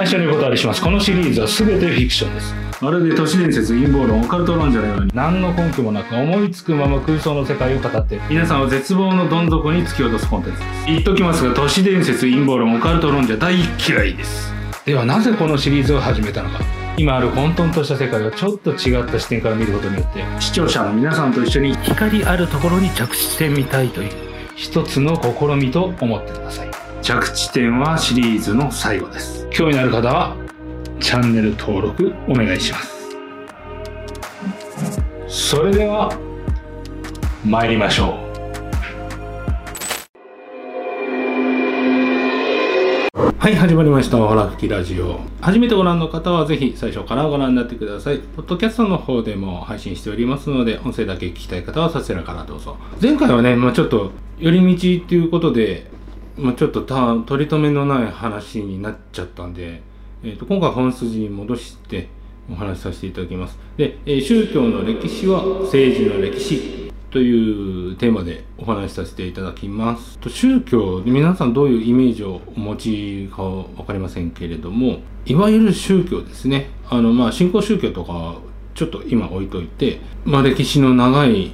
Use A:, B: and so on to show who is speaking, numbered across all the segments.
A: 最初にお断りします。このシリーズは全てフィクションです。まるで都市伝説陰謀論オカルト論者のように。何の根拠もなく思いつくまま空想の世界を語って皆さんを絶望のどん底に突き落とすコンテンツです。言っときますが都市伝説陰謀論オカルト論者大嫌いです。ではなぜこのシリーズを始めたのか。今ある混沌とした世界をちょっと違った視点から見ることによって視聴者の皆さんと一緒に光あるところに着地してみたいという。一つの試みと思ってください。着地点はシリーズの最後です興味のある方はチャンネル登録お願いしますそれでは参りましょうはい、始まりました。ホラ吹きラジオ。初めてご覧の方はぜひ最初からご覧になってください。ポッドキャストの方でも配信しておりますので、音声だけ聞きたい方はそちらからどうぞ。前回はね、まあちょっと寄り道っていうことで、まあちょっとた取り留めのない話になっちゃったんで、えー、と今回本筋に戻してお話しさせていただきます。で、えー宗教の歴史は政治の歴史というテーマでお話しさせていただきます。と宗教、皆さんどういうイメージをお持ちかわかりませんけれども、いわゆる宗教ですね。あの、まあ、新興宗教とかちょっと今置いといて、まあ、歴史の長い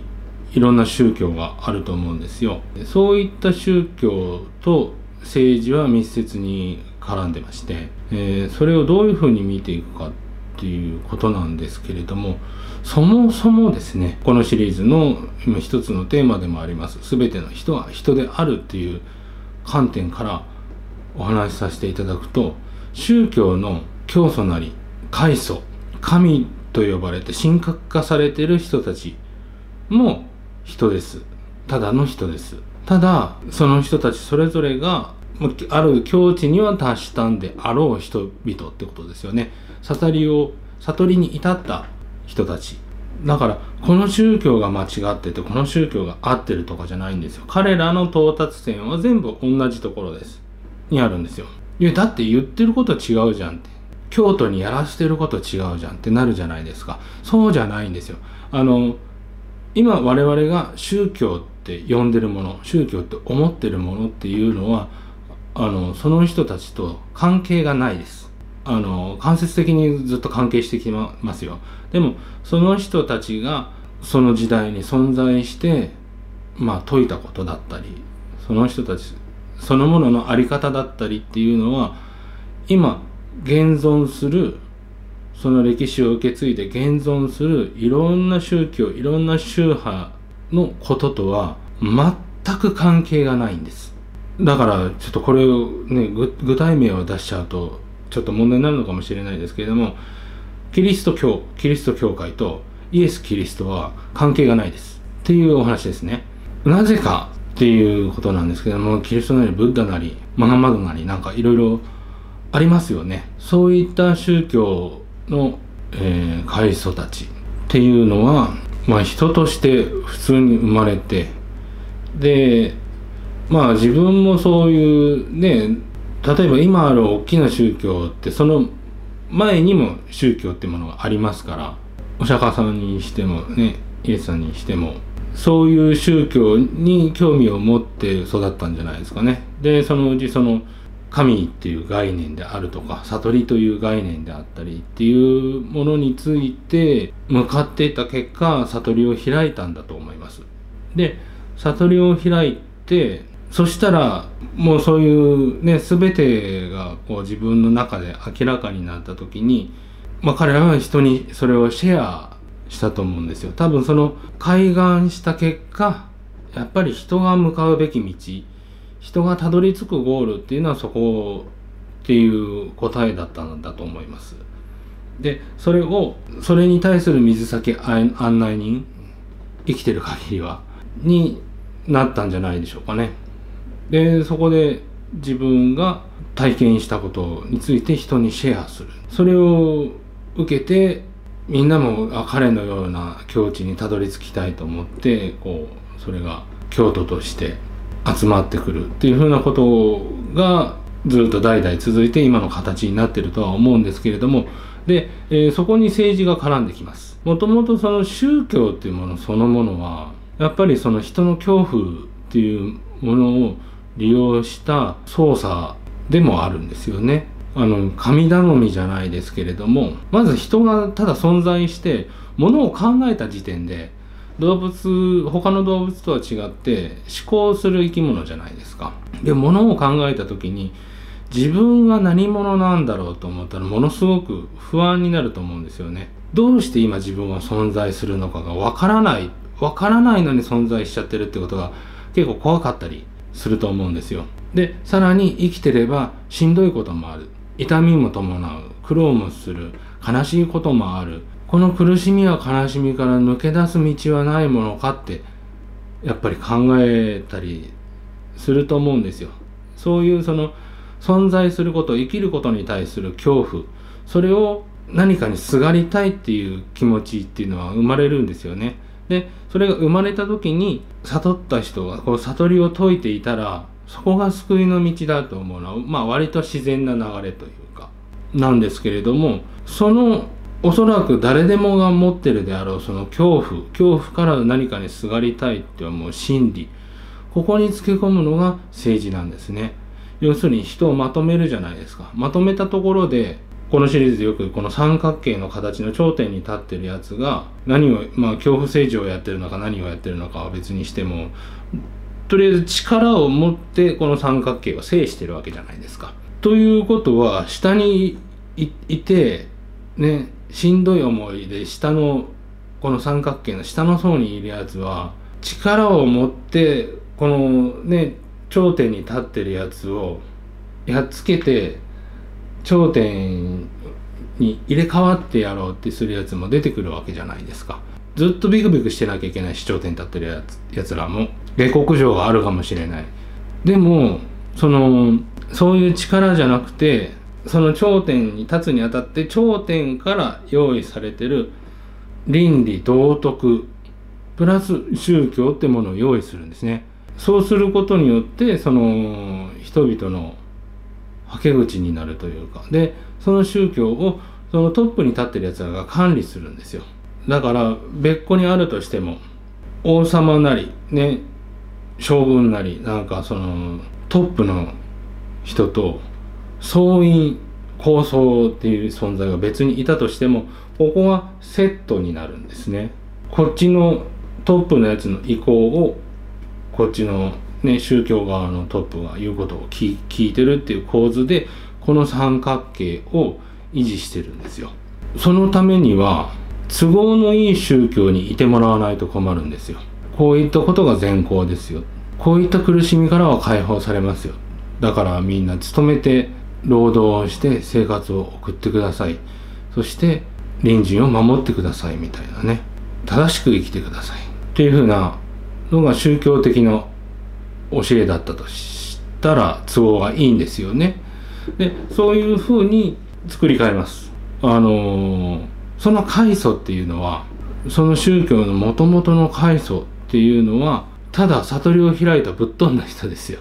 A: いろんな宗教があると思うんですよ。そういった宗教と政治は密接に絡んでまして、えーそれをどういうふうに見ていくかっていうことなんですけれどもそもそもですねこのシリーズの今一つのテーマでもあります全ての人は人であるっていう観点からお話しさせていただくと宗教の教祖なり開祖神と呼ばれて神格化されてる人たちも人です。ただの人です。ただその人たちそれぞれがあある境地には達したんであろう人々ってことですよね。悟りを悟りに至った人たち。だからこの宗教が間違っててこの宗教が合ってるとかじゃないんですよ。彼らの到達点は全部同じところです。にあるんですよ。いやだって言ってること違うじゃんって。京都にやらしてること違うじゃんってなるじゃないですか。そうじゃないんですよ。あの今我々が宗教って呼んでるもの宗教って思ってるものっていうのはあのその人たちと関係がないです。あの間接的にずっと関係してきますよ。でもその人たちがその時代に存在してまあ説いたことだったりその人たちそのものの在り方だったりっていうのは今現存するその歴史を受け継いで現存するいろんな宗教いろんな宗派のこととは全く関係がないんです。だからちょっとこれをね具体名を出しちゃうとちょっと問題になるのかもしれないですけれどもキリスト教キリスト教会とイエス・キリストは関係がないです。っていうお話ですね。なぜかっていうことなんですけどもキリストなりブッダなりマハマドなりなんかいろいろありますよね。そういった宗教の、えー、開祖たちっていうのは、まあ、人として普通に生まれてでまあ自分もそういうね例えば今ある大きな宗教ってその前にも宗教ってものがありますからお釈迦さんにしてもねイエスさんにしてもそういう宗教に興味を持って育ったんじゃないですかね。でそのうちその神っていう概念であるとか悟りという概念であったりっていうものについて向かっていった結果悟りを開いたんだと思います。で悟りを開いてそしたらもうそういうね全てがこう自分の中で明らかになった時に、まあ、彼らは人にそれをシェアしたと思うんですよ。多分その開眼した結果やっぱり人が向かうべき道人がたどり着くゴールっていうのはそこっていう答えだったんだと思います。でそれをそれに対する水先案内人生きてる限りはになったんじゃないでしょうかね。でそこで自分が体験したことについて人にシェアするそれを受けてみんなも彼のような境地にたどり着きたいと思ってこうそれが京都として集まってくるっていうふうなことがずっと代々続いて今の形になってるとは思うんですけれどもで、えーそこに政治が絡んできます。もともとその宗教っていうものそのものはやっぱりその人の恐怖っていうものを利用した操作でもあるんですよね。あの神頼みじゃないですけれどもまず人がただ存在してものを考えた時点で動物他の動物とは違って思考する生き物じゃないですか。で物を考えた時に自分が何者なんだろうと思ったらものすごく不安になると思うんですよね。どうして今自分は存在するのかがわからないわからないのに存在しちゃってるってことが結構怖かったりすると思うんですよ。でさらに生きてればしんどいこともある痛みも伴う苦労もする悲しいこともあるこの苦しみや悲しみから抜け出す道はないものかってやっぱり考えたりすると思うんですよ。そういうその存在すること生きることに対する恐怖それを何かにすがりたいっていう気持ちっていうのは生まれるんですよね。でそれが生まれた時に悟った人がこう悟りを説いていたらそこが救いの道だと思うのはまあ割と自然な流れというかなんですけれどもそのおそらく誰でもが持ってるであろうその恐怖恐怖から何かにすがりたいって思う心理ここにつけ込むのが政治なんですね要するに人をまとめるじゃないですかまとめたところでこのシリーズでよくこの三角形の形の頂点に立ってるやつが何をまあ恐怖政治をやってるのか何をやってるのかは別にしてもとりあえず力を持ってこの三角形を制してるわけじゃないですか。ということは下にいてねしんどい思いで下のこの三角形の下の層にいるやつは力を持ってこのね頂点に立ってるやつをやっつけて頂点に入れ替わってやろうってするやつも出てくるわけじゃないですか。ずっとビクビクしてなきゃいけない市頂点に立ってるやつやつらも下克上があるかもしれない。でもそのそういう力じゃなくてその頂点に立つにあたって頂点から用意されてる倫理道徳プラス宗教ってものを用意するんですね。そうすることによってその人々のはけ口になるというかでその宗教をそのトップに立ってるやつらが管理するんですよだから別個にあるとしても王様なりね将軍なりなんかそのトップの人と総員構想っていう存在が別にいたとしてもここはセットになるんですねこっちのトップのやつの意向をこっちのね、宗教側のトップが言うことを聞いてるっていう構図でこの三角形を維持してるんですよ。そのためには都合のいい宗教にいてもらわないと困るんですよ。こういったことが善行ですよ。こういった苦しみからは解放されますよ。だからみんな努めて労働をして生活を送ってください。そして隣人を守ってくださいみたいなね。正しく生きてください。っていうふうなのが宗教的な教えだったとしたら都合がいいんですよね。でそういうふうに作り変えます。あのー、その開祖っていうのはその宗教のもともとの開祖っていうのはただ悟りを開いたぶっ飛んだ人ですよ。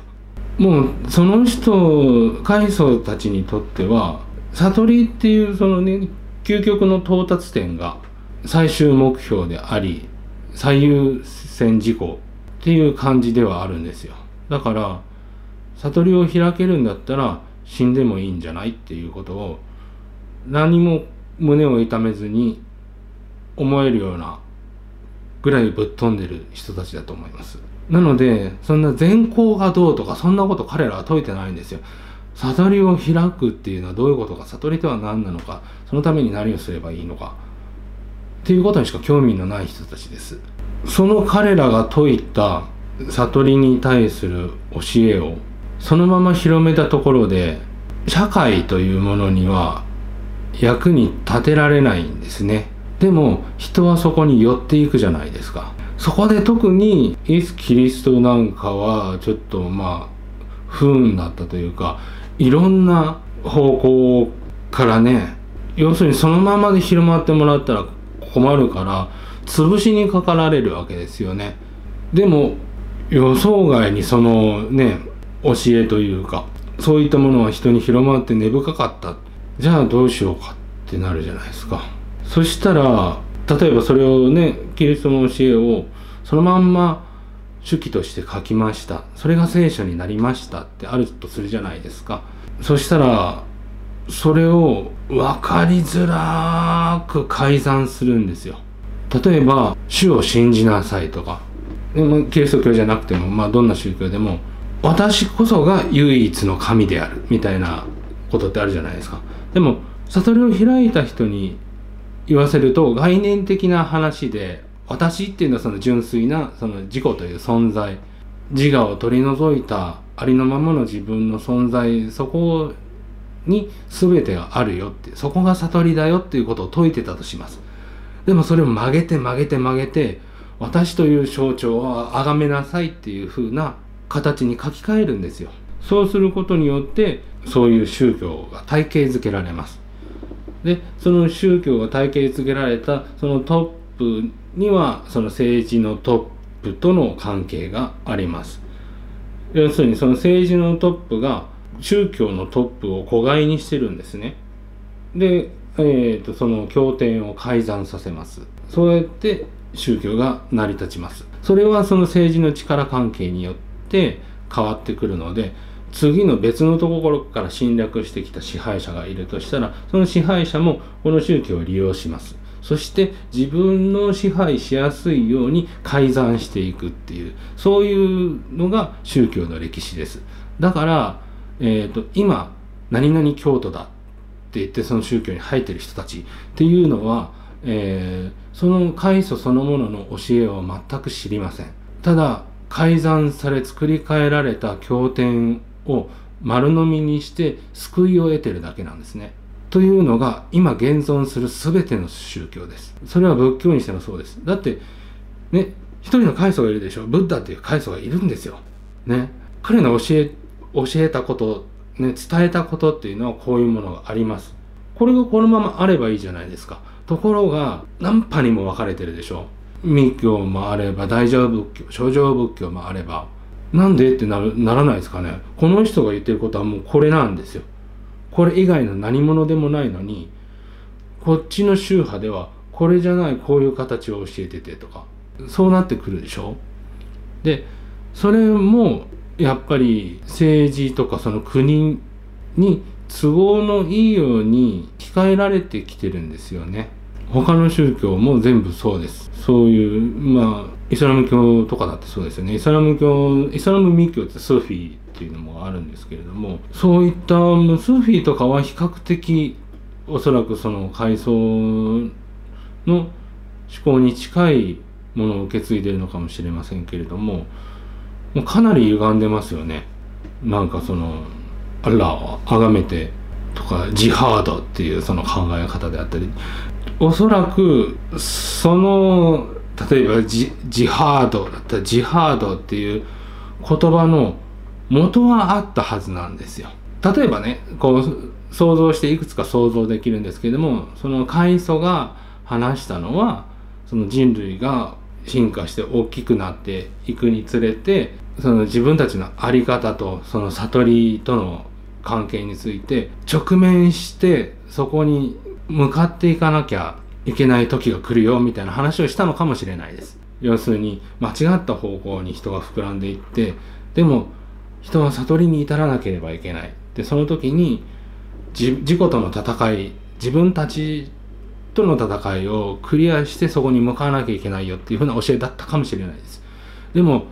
A: もうその人開祖たちにとっては悟りっていうそのね究極の到達点が最終目標であり最優先事項っていう感じではあるんですよ。だから悟りを開けるんだったら死んでもいいんじゃないっていうことを何も胸を痛めずに思えるようなぐらいぶっ飛んでる人たちだと思います。なのでそんな善行がどうとかそんなこと彼らは説いてないんですよ。悟りを開くっていうのはどういうことか悟りとは何なのかそのために何をすればいいのか。っていうことにしか興味のない人たちです。その彼らが説いた悟りに対する教えをそのまま広めたところで社会というものには役に立てられないんですね。でも人はそこに寄っていくじゃないですか。そこで特にイエス・キリストなんかはちょっとまあ不運だったというかいろんな方向からね要するにそのままで広まってもらったら困るから潰しにかかられるわけですよね。でも予想外にそのね教えというかそういったものは人に広まって根深かった。じゃあどうしようかってなるじゃないですか。そしたら例えばそれをねキリストの教えをそのまんま手記として書きました。それが聖書になりましたってあるとするじゃないですか。そしたらそれを分かりづらく改ざんするんですよ。例えば「主を信じなさい」とか。キリスト教じゃなくても、まあ、どんな宗教でも「私こそが唯一の神である」みたいなことってあるじゃないですか。でも悟りを開いた人に言わせると概念的な話で私っていうのはその純粋なその自己という存在自我を取り除いたありのままの自分の存在そこに全てがあるよってそこが悟りだよっていうことを説いてたとします。でもそれを曲げて曲げて曲げて私という象徴を崇めなさいっていう風な形に書き換えるんですよ。そうすることによってそういう宗教が体系づけられます。でその宗教が体系づけられたそのトップにはその政治のトップとの関係があります。要するにその政治のトップが宗教のトップを子飼いにしてるんですね。で、えーと、その経典を改ざんさせます。そうやって宗教が成り立ちます。それはその政治の力関係によって変わってくるので次の別のところから侵略してきた支配者がいるとしたらその支配者もこの宗教を利用します。そして自分の支配しやすいように改ざんしていくっていうそういうのが宗教の歴史です。だからえーと、今何々教徒だって言ってその宗教に入ってる人たちっていうのは、えー、その開祖そのものの教えを全く知りません。ただ改ざんされ作り変えられた経典を丸飲みにして救いを得てるだけなんですね。というのが今現存する全ての宗教です。それは仏教にしてもそうです。だってね一人の開祖がいるでしょ。ブッダっていう開祖がいるんですよ。ね。彼の教え教えたこと、ね、伝えたことっていうのはこういうものがあります。これがこのままあればいいじゃないですか。ところが、何派にも分かれてるでしょ。密教もあれば、大乗仏教、諸上仏教もあれば、なんでってなるならないですかね。この人が言ってることはもうこれなんですよ。これ以外の何者でもないのに、こっちの宗派では、これじゃないこういう形を教えててとか、そうなってくるでしょ。で、それもやっぱり政治とかその国に都合のいいように控えられてきてるんですよね。他の宗教も全部そうです。そういう、まあ、イスラム教とかだってそうですよね。イスラム教、イスラム密教ってスーフィーっていうのもあるんですけれども、そういったスーフィーとかは比較的、おそらくその階層の思考に近いものを受け継いでるのかもしれませんけれども、もうかなり歪んでますよねなんかそのアラーを崇めてとかジハードっていうその考え方であったりおそらくその例えばジジハードだったらジハードっていう言葉の元はあったはずなんですよ。例えばねこう想像していくつか想像できるんですけれどもその開祖が話したのはその人類が進化して大きくなっていくにつれてその自分たちの在り方とその悟りとの関係について直面してそこに向かっていかなきゃいけない時が来るよみたいな話をしたのかもしれないです。要するに間違った方向に人が膨らんでいってでも人は悟りに至らなければいけない。でその時に自己との戦い自分たちとの戦いをクリアしてそこに向かわなきゃいけないよっていうふうな教えだったかもしれないです。でも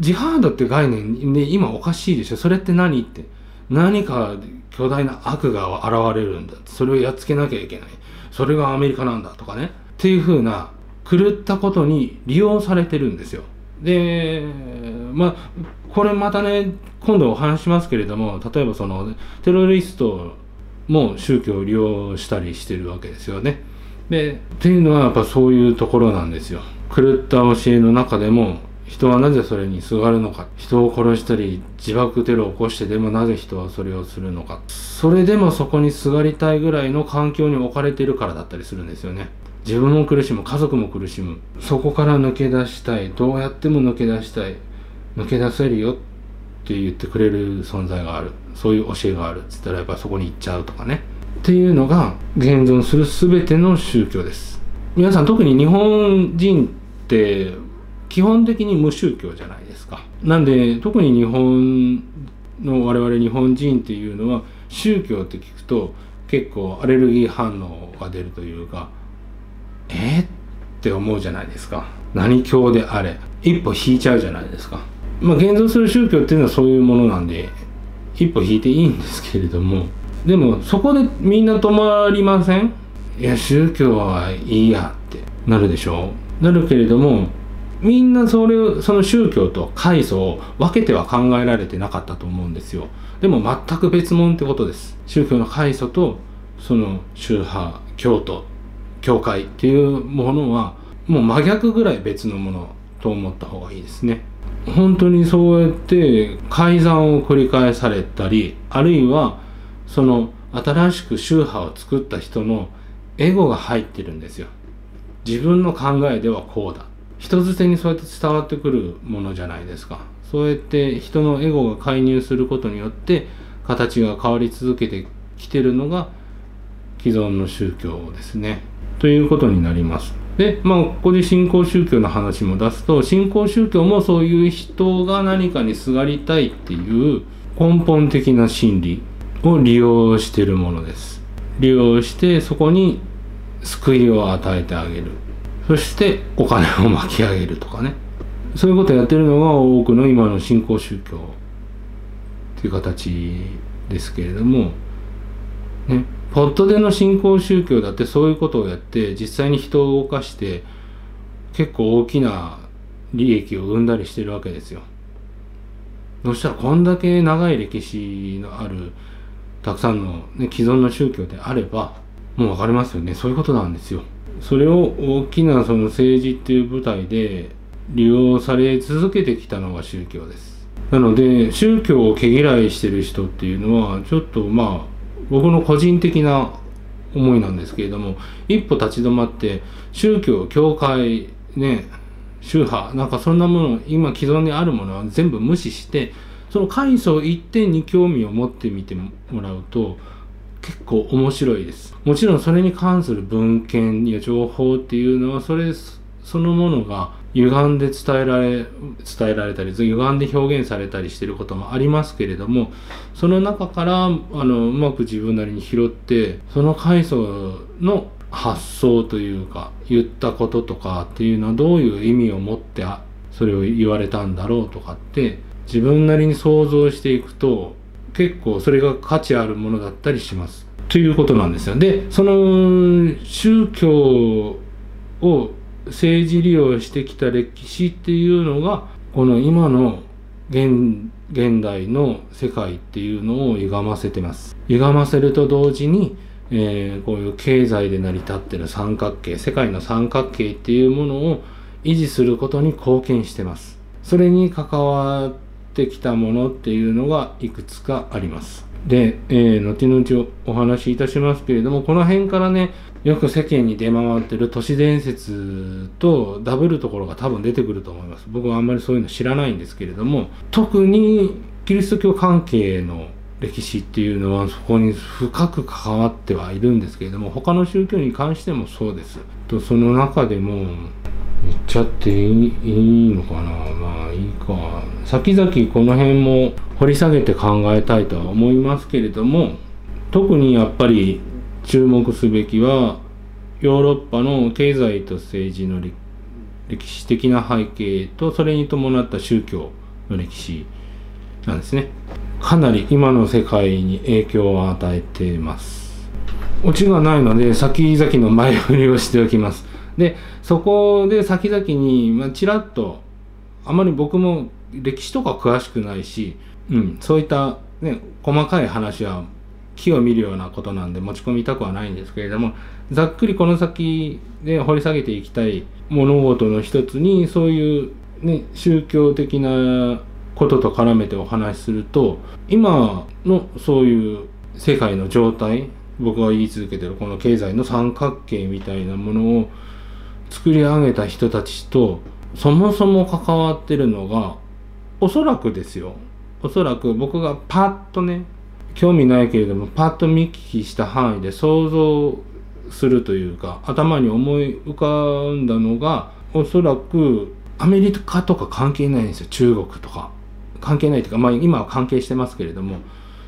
A: ジハードって概念ね今おかしいでしょそれって何って何か巨大な悪が現れるんだ。それをやっつけなきゃいけない。それがアメリカなんだとかね。っていうふうな狂ったことに利用されてるんですよ。でまあこれまたね今度お話しますけれども例えばそのテロリストも宗教を利用したりしてるわけですよね。でっていうのはやっぱそういうところなんですよ。狂った教えの中でも人はなぜそれにすがるのか。人を殺したり自爆テロを起こしてでもなぜ人はそれをするのか。それでもそこにすがりたいぐらいの環境に置かれているからだったりするんですよね。自分も苦しむ家族も苦しむ。そこから抜け出したいどうやっても抜け出したい抜け出せるよって言ってくれる存在がある。そういう教えがある。っつったらやっぱそこに行っちゃうとかね。っていうのが現存する全ての宗教です。皆さん特に日本人って基本的に無宗教じゃないですか。なんで特に日本の我々日本人っていうのは宗教って聞くと結構アレルギー反応が出るというかえー、って思うじゃないですか。何教であれ。一歩引いちゃうじゃないですか。まあ現存する宗教っていうのはそういうものなんで一歩引いていいんですけれども。でもそこでみんな止まりません？いや宗教はいいやってなるでしょう。なるけれどもみんなそれをその宗教と階層を分けては考えられてなかったと思うんですよ。でも全く別物ってことです。宗教の階層とその宗派教徒教会っていうものはもう真逆ぐらい別のものと思った方がいいですね。本当にそうやって改ざんを繰り返されたりあるいはその新しく宗派を作った人のエゴが入ってるんですよ。自分の考えではこうだ。人づてにそうやって伝わってくるものじゃないですか。そうやって人のエゴが介入することによって形が変わり続けてきてるのが既存の宗教ですね。ということになります。でまあここで新興宗教の話も出すと新興宗教もそういう人が何かにすがりたいっていう根本的な心理を利用しているものです。利用してそこに救いを与えてあげる。そしてお金を巻き上げるとかねそういうことをやってるのが多くの今の新興宗教っていう形ですけれどもねポットでの新興宗教だってそういうことをやって実際に人を動かして結構大きな利益を生んだりしてるわけですよ。そしたらこんだけ長い歴史のあるたくさんの、ね、既存の宗教であればもう分かりますよねそういうことなんですよ。それを大きなその政治っていう舞台で利用され続けてきたのが宗教です。なので宗教を毛嫌いしてる人っていうのはちょっとまあ僕の個人的な思いなんですけれども一歩立ち止まって宗教教会ね宗派なんかそんなもの今既存にあるものは全部無視してその階層一点に興味を持ってみてもらうと結構面白いです。もちろんそれに関する文献や情報っていうのはそれそのものが歪んで伝えられ伝えられたり歪んで表現されたりしてることもありますけれどもその中からあのうまく自分なりに拾ってその階層の発想というか言ったこととかっていうのはどういう意味を持ってそれを言われたんだろうとかって自分なりに想像していくと結構それが価値あるものだったりします。ということなんですよ。でその宗教を政治利用してきた歴史っていうのがこの今の現現代の世界っていうのを歪ませてます。歪ませると同時に、えー、こういう経済で成り立ってる三角形世界の三角形っていうものを維持することに貢献してます。それに関わってきたものっていうのがいくつかあります。で、えー、後々お話しいたしますけれどもこの辺からねよく世間に出回ってる都市伝説とダブるところが多分出てくると思います僕はあんまりそういうの知らないんですけれども特にキリスト教関係の歴史っていうのはそこに深く関わってはいるんですけれども他の宗教に関してもそうですとその中でも言っちゃっていいいいのかな。まあいいか。先々この辺も掘り下げて考えたいとは思いますけれども特にやっぱり注目すべきはヨーロッパの経済と政治の歴史的な背景とそれに伴った宗教の歴史なんですね。かなり今の世界に影響を与えています。オチがないので先々の前振りをしておきます。でそこで先々に、まあ、ちらっとあまり僕も歴史とか詳しくないし、うん、そういった、ね、細かい話は木を見るようなことなんで持ち込みたくはないんですけれどもざっくりこの先で掘り下げていきたい物事の一つにそういう、ね、宗教的なことと絡めてお話しすると今のそういう世界の状態僕が言い続けてるこの経済の三角形みたいなものを作り上げた人たちとそもそも関わってるのがおそらくですよ。おそらく僕がパッとね興味ないけれどもパッと見聞きした範囲で想像するというか頭に思い浮かんだのがおそらくアメリカとか関係ないんですよ。中国とか。関係ないというかまあ今は関係してますけれども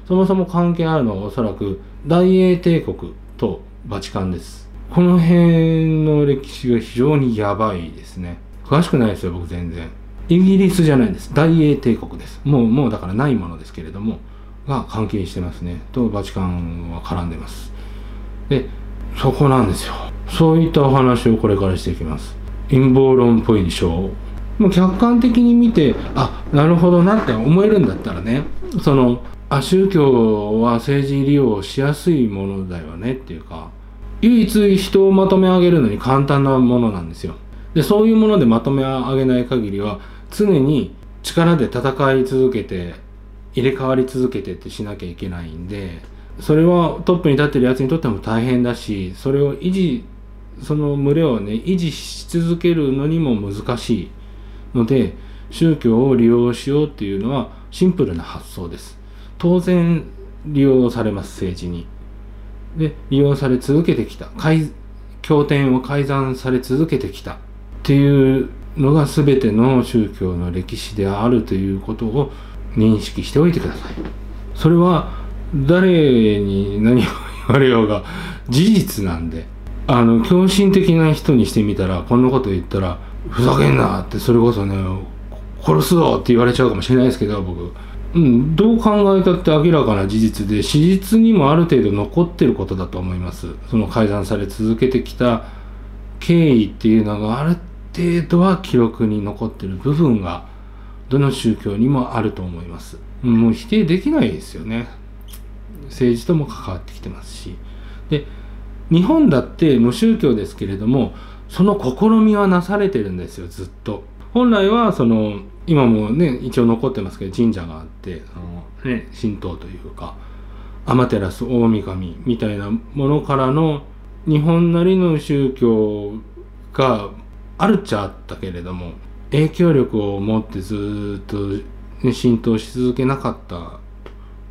A: そもそも関係あるのはおそらく大英帝国とバチカンです。この辺の歴史が非常にやばいですね。詳しくないですよ僕全然。イギリスじゃないです。大英帝国です。もうもうだからないものですけれどもが関係してますね。とバチカンは絡んでます。でそこなんですよ。そういったお話をこれからしていきます。陰謀論っぽいでしょう。もう客観的に見てあなるほどなって思えるんだったらねそのあ宗教は政治利用しやすいものだよねっていうか唯一人をまとめ上げるのに簡単なものなんですよ。でそういうものでまとめ上げない限りは常に力で戦い続けて入れ替わり続けてってしなきゃいけないんでそれはトップに立ってるやつにとっても大変だしそれを維持その群れをね維持し続けるのにも難しいので宗教を利用しようっていうのはシンプルな発想です。当然利用されます政治に。で利用され続けてきた。経典を改ざんされ続けてきた。っていうのが全ての宗教の歴史であるということを認識しておいてください。それは誰に何を言われようが事実なんで。あの狂信的な人にしてみたらこんなこと言ったらふざけんなってそれこそね殺すぞって言われちゃうかもしれないですけど僕。うん、どう考えたって明らかな事実で史実にもある程度残ってることだと思います。その改ざんされ続けてきた経緯っていうのがある程度は記録に残ってる部分がどの宗教にもあると思います。もう否定できないですよね。政治とも関わってきてますし。で日本だって無宗教ですけれどもその試みはなされてるんですよずっと。本来はその今もね一応残ってますけど神社があってあの、ね、神道というか天照大神みたいなものからの日本なりの宗教があるっちゃあったけれども影響力を持ってずっと、ね、浸透し続けなかった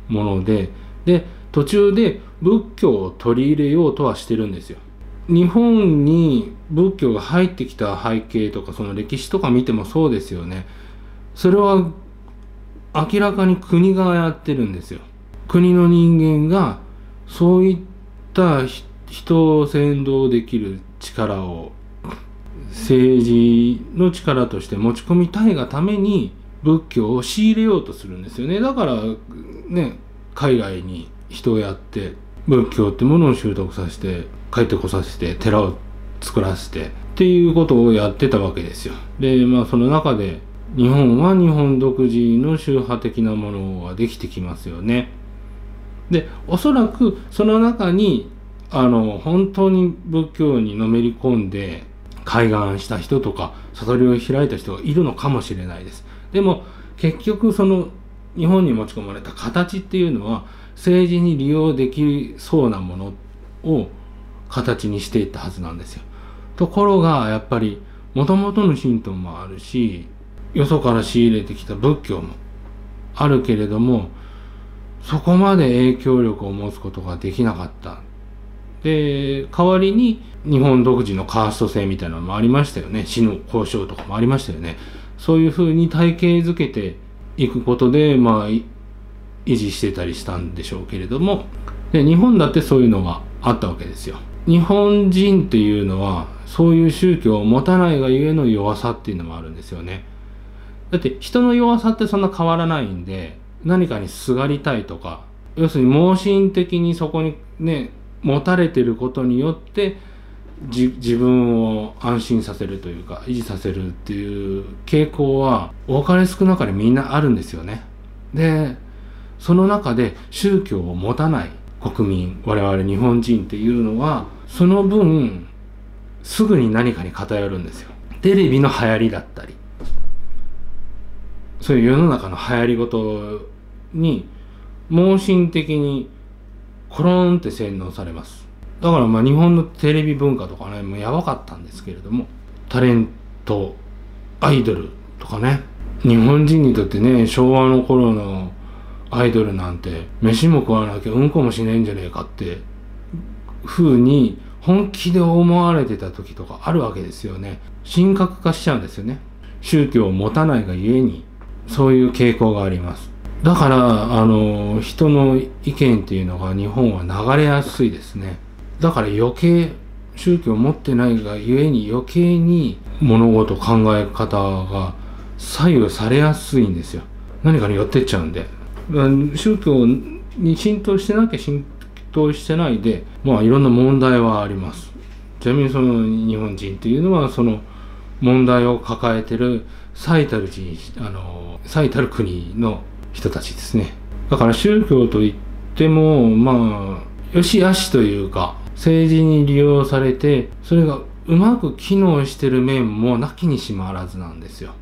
A: ものでで途中で仏教を取り入れようとはしてるんですよ。日本に仏教が入ってきた背景とかその歴史とか見てもそうですよね。それは明らかに国がやってるんですよ。国の人間がそういった人を先導できる力を政治の力として持ち込みたいがために仏教を仕入れようとするんですよねだからね海外に人をやって仏教ってものを習得させて帰ってこさせて寺を作らせてっていうことをやってたわけですよ。でまあその中で日本は日本独自の宗派的なものができてきますよね。でおそらくその中にあの本当に仏教にのめり込んで開眼した人とか悟りを開いた人がいるのかもしれないです。でも結局その日本に持ち込まれた形っていうのは政治に利用できそうなものを形にしていったはずなんですよ。ところがやっぱりもともとの神道もあるしよそから仕入れてきた仏教もあるけれどもそこまで影響力を持つことができなかった。で代わりに日本独自のカースト制みたいなのもありましたよね死の交渉とかもありましたよねそういうふうに体系づけていくことでまあ維持してたりしたんでしょうけれどもで日本だってそういうのがあったわけですよ日本人っていうのはそういう宗教を持たないがゆえの弱さっていうのもあるんですよねだって人の弱さってそんな変わらないんで何かにすがりたいとか要するに盲信的にそこにね持たれてることによって自分を安心させるというか維持させるっていう傾向は多かれ少なかれみんなあるんですよね。でその中で宗教を持たない国民我々日本人っていうのはその分すぐに何かに偏るんですよ。テレビの流行りだったり。そういう世の中の流行りごとに盲信的にコロンって洗脳されます。だからまあ日本のテレビ文化とかねもうやばかったんですけれどもタレントアイドルとかね。日本人にとってね昭和の頃のアイドルなんて飯も食わなきゃうんこもしないんじゃねえかって風に本気で思われてた時とかあるわけですよね。神格化しちゃうんですよね。宗教を持たないがゆえにそういう傾向があります。だからあの人の意見っていうのが日本は流れやすいですね。だから余計宗教を持ってないがゆえに余計に物事考え方が左右されやすいんですよ。何かに寄ってっちゃうんで。宗教に浸透してなきゃ浸透してないでまあいろんな問題はあります。ちなみにその日本人っていうのはその問題を抱えてる最たる人あの最たる国の人たちですね。だから宗教といってもまあよしあしというか政治に利用されてそれがうまく機能してる面もなきにしもあらずなんですよ。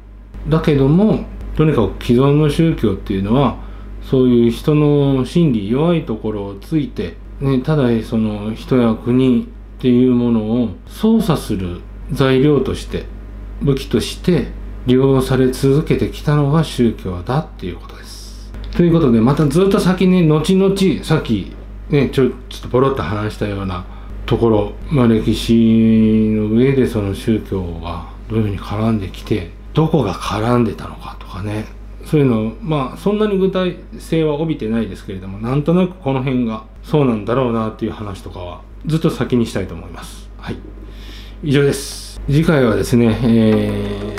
A: だけどもとにかく既存の宗教っていうのはそういう人の心理弱いところをついて、ね、ただその人や国っていうものを操作する材料として武器として利用され続けてきたのが宗教だっていうことです。ということでまたずっと先に後々さっきねちょちょっとポロッと話したようなところ、まあ、歴史の上でその宗教がどういうふうに絡んできてどこが絡んでたのかとかねそういうのまあそんなに具体性は帯びてないですけれどもなんとなくこの辺がそうなんだろうなっていう話とかはずっと先にしたいと思います。はい。以上です。次回はですね、え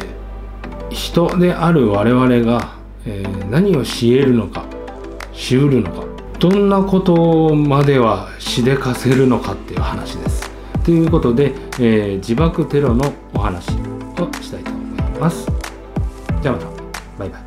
A: ー、人である我々が、えー、何をし得るのか、しうるのか、どんなことまではしでかせるのかっていう話です。ということで、えー、自爆テロのお話をしたいと思います。じゃあまた。バイバイ。